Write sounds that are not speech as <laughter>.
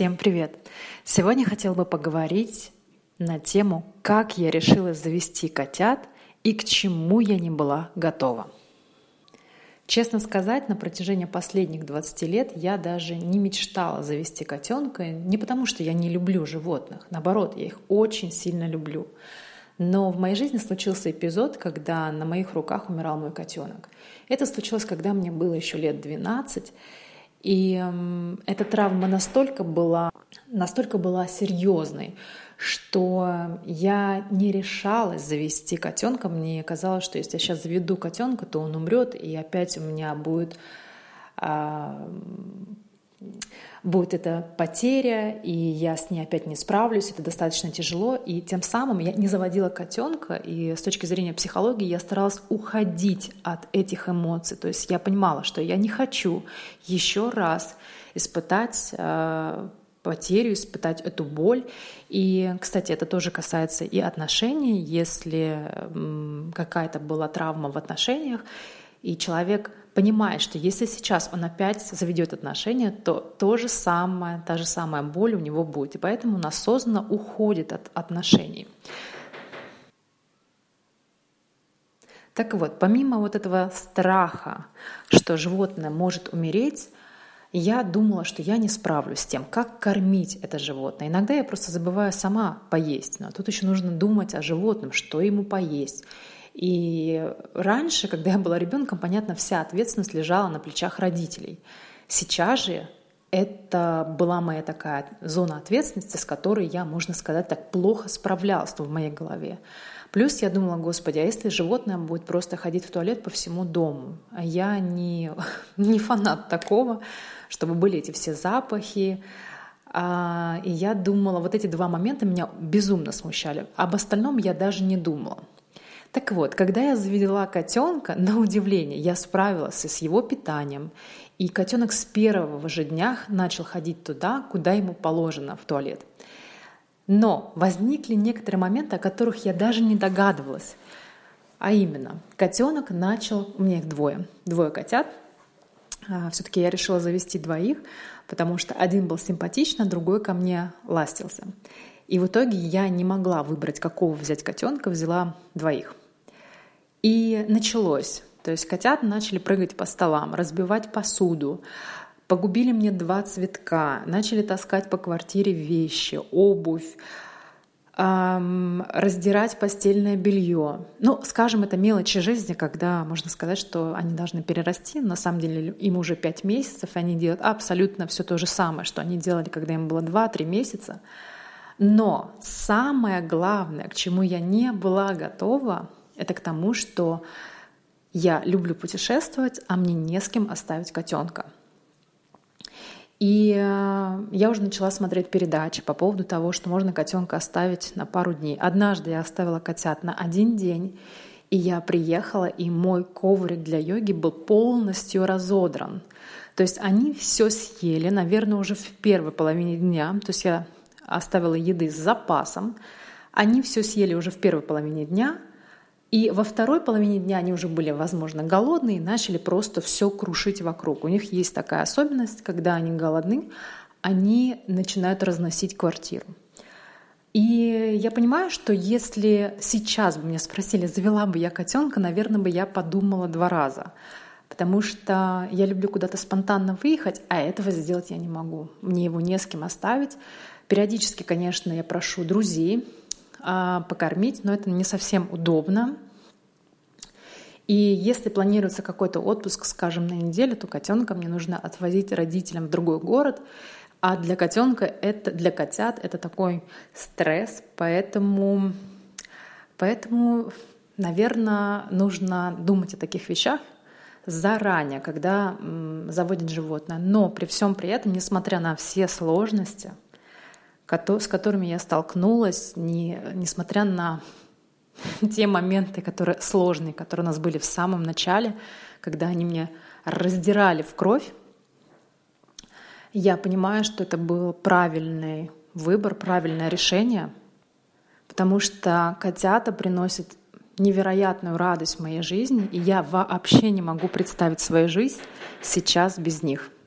Всем привет! Сегодня хотел бы поговорить на тему, как я решила завести котят и к чему я не была готова. Честно сказать, на протяжении последних 20 лет я даже не мечтала завести котенка, не потому что я не люблю животных, наоборот, я их очень сильно люблю. Но в моей жизни случился эпизод, когда на моих руках умирал мой котенок. Это случилось, когда мне было еще лет 12, и эта травма настолько была, настолько была серьезной, что я не решалась завести котенка. Мне казалось, что если я сейчас заведу котенка, то он умрет, и опять у меня будет а, будет эта потеря, и я с ней опять не справлюсь, это достаточно тяжело, и тем самым я не заводила котенка, и с точки зрения психологии я старалась уходить от этих эмоций, то есть я понимала, что я не хочу еще раз испытать э, потерю, испытать эту боль. И, кстати, это тоже касается и отношений. Если какая-то была травма в отношениях, и человек понимает, что если сейчас он опять заведет отношения, то то же самое, та же самая боль у него будет. И поэтому он осознанно уходит от отношений. Так вот, помимо вот этого страха, что животное может умереть, я думала, что я не справлюсь с тем, как кормить это животное. Иногда я просто забываю сама поесть, но тут еще нужно думать о животном, что ему поесть. И раньше, когда я была ребенком, понятно, вся ответственность лежала на плечах родителей. Сейчас же это была моя такая зона ответственности, с которой я, можно сказать, так плохо справлялась в моей голове. Плюс я думала, господи, а если животное будет просто ходить в туалет по всему дому? А я не, <laughs> не фанат такого, чтобы были эти все запахи. А, и я думала, вот эти два момента меня безумно смущали. Об остальном я даже не думала. Так вот, когда я завела котенка, на удивление, я справилась с его питанием, и котенок с первого же дня начал ходить туда, куда ему положено, в туалет. Но возникли некоторые моменты, о которых я даже не догадывалась. А именно, котенок начал, у меня их двое, двое котят. А, Все-таки я решила завести двоих, потому что один был симпатичный, а другой ко мне ластился. И в итоге я не могла выбрать, какого взять котенка, взяла двоих. И началось. То есть котята начали прыгать по столам, разбивать посуду, погубили мне два цветка, начали таскать по квартире вещи, обувь, эм, раздирать постельное белье. Ну, скажем, это мелочи жизни, когда можно сказать, что они должны перерасти. На самом деле им уже пять месяцев, и они делают абсолютно все то же самое, что они делали, когда им было 2-3 месяца. Но самое главное, к чему я не была готова, это к тому, что я люблю путешествовать, а мне не с кем оставить котенка. И э, я уже начала смотреть передачи по поводу того, что можно котенка оставить на пару дней. Однажды я оставила котят на один день, и я приехала, и мой коврик для йоги был полностью разодран. То есть они все съели, наверное, уже в первой половине дня. То есть я оставила еды с запасом. Они все съели уже в первой половине дня, и во второй половине дня они уже были, возможно, голодные и начали просто все крушить вокруг. У них есть такая особенность, когда они голодны, они начинают разносить квартиру. И я понимаю, что если сейчас бы меня спросили, завела бы я котенка, наверное, бы я подумала два раза. Потому что я люблю куда-то спонтанно выехать, а этого сделать я не могу. Мне его не с кем оставить. Периодически, конечно, я прошу друзей, покормить, но это не совсем удобно. И если планируется какой-то отпуск, скажем, на неделю, то котенка мне нужно отвозить родителям в другой город, а для котенка это для котят это такой стресс, поэтому, поэтому, наверное, нужно думать о таких вещах заранее, когда заводит животное. Но при всем при этом, несмотря на все сложности, с которыми я столкнулась, не, несмотря на <laughs> те моменты, которые сложные, которые у нас были в самом начале, когда они меня раздирали в кровь, я понимаю, что это был правильный выбор, правильное решение, потому что котята приносят невероятную радость в моей жизни, и я вообще не могу представить свою жизнь сейчас без них.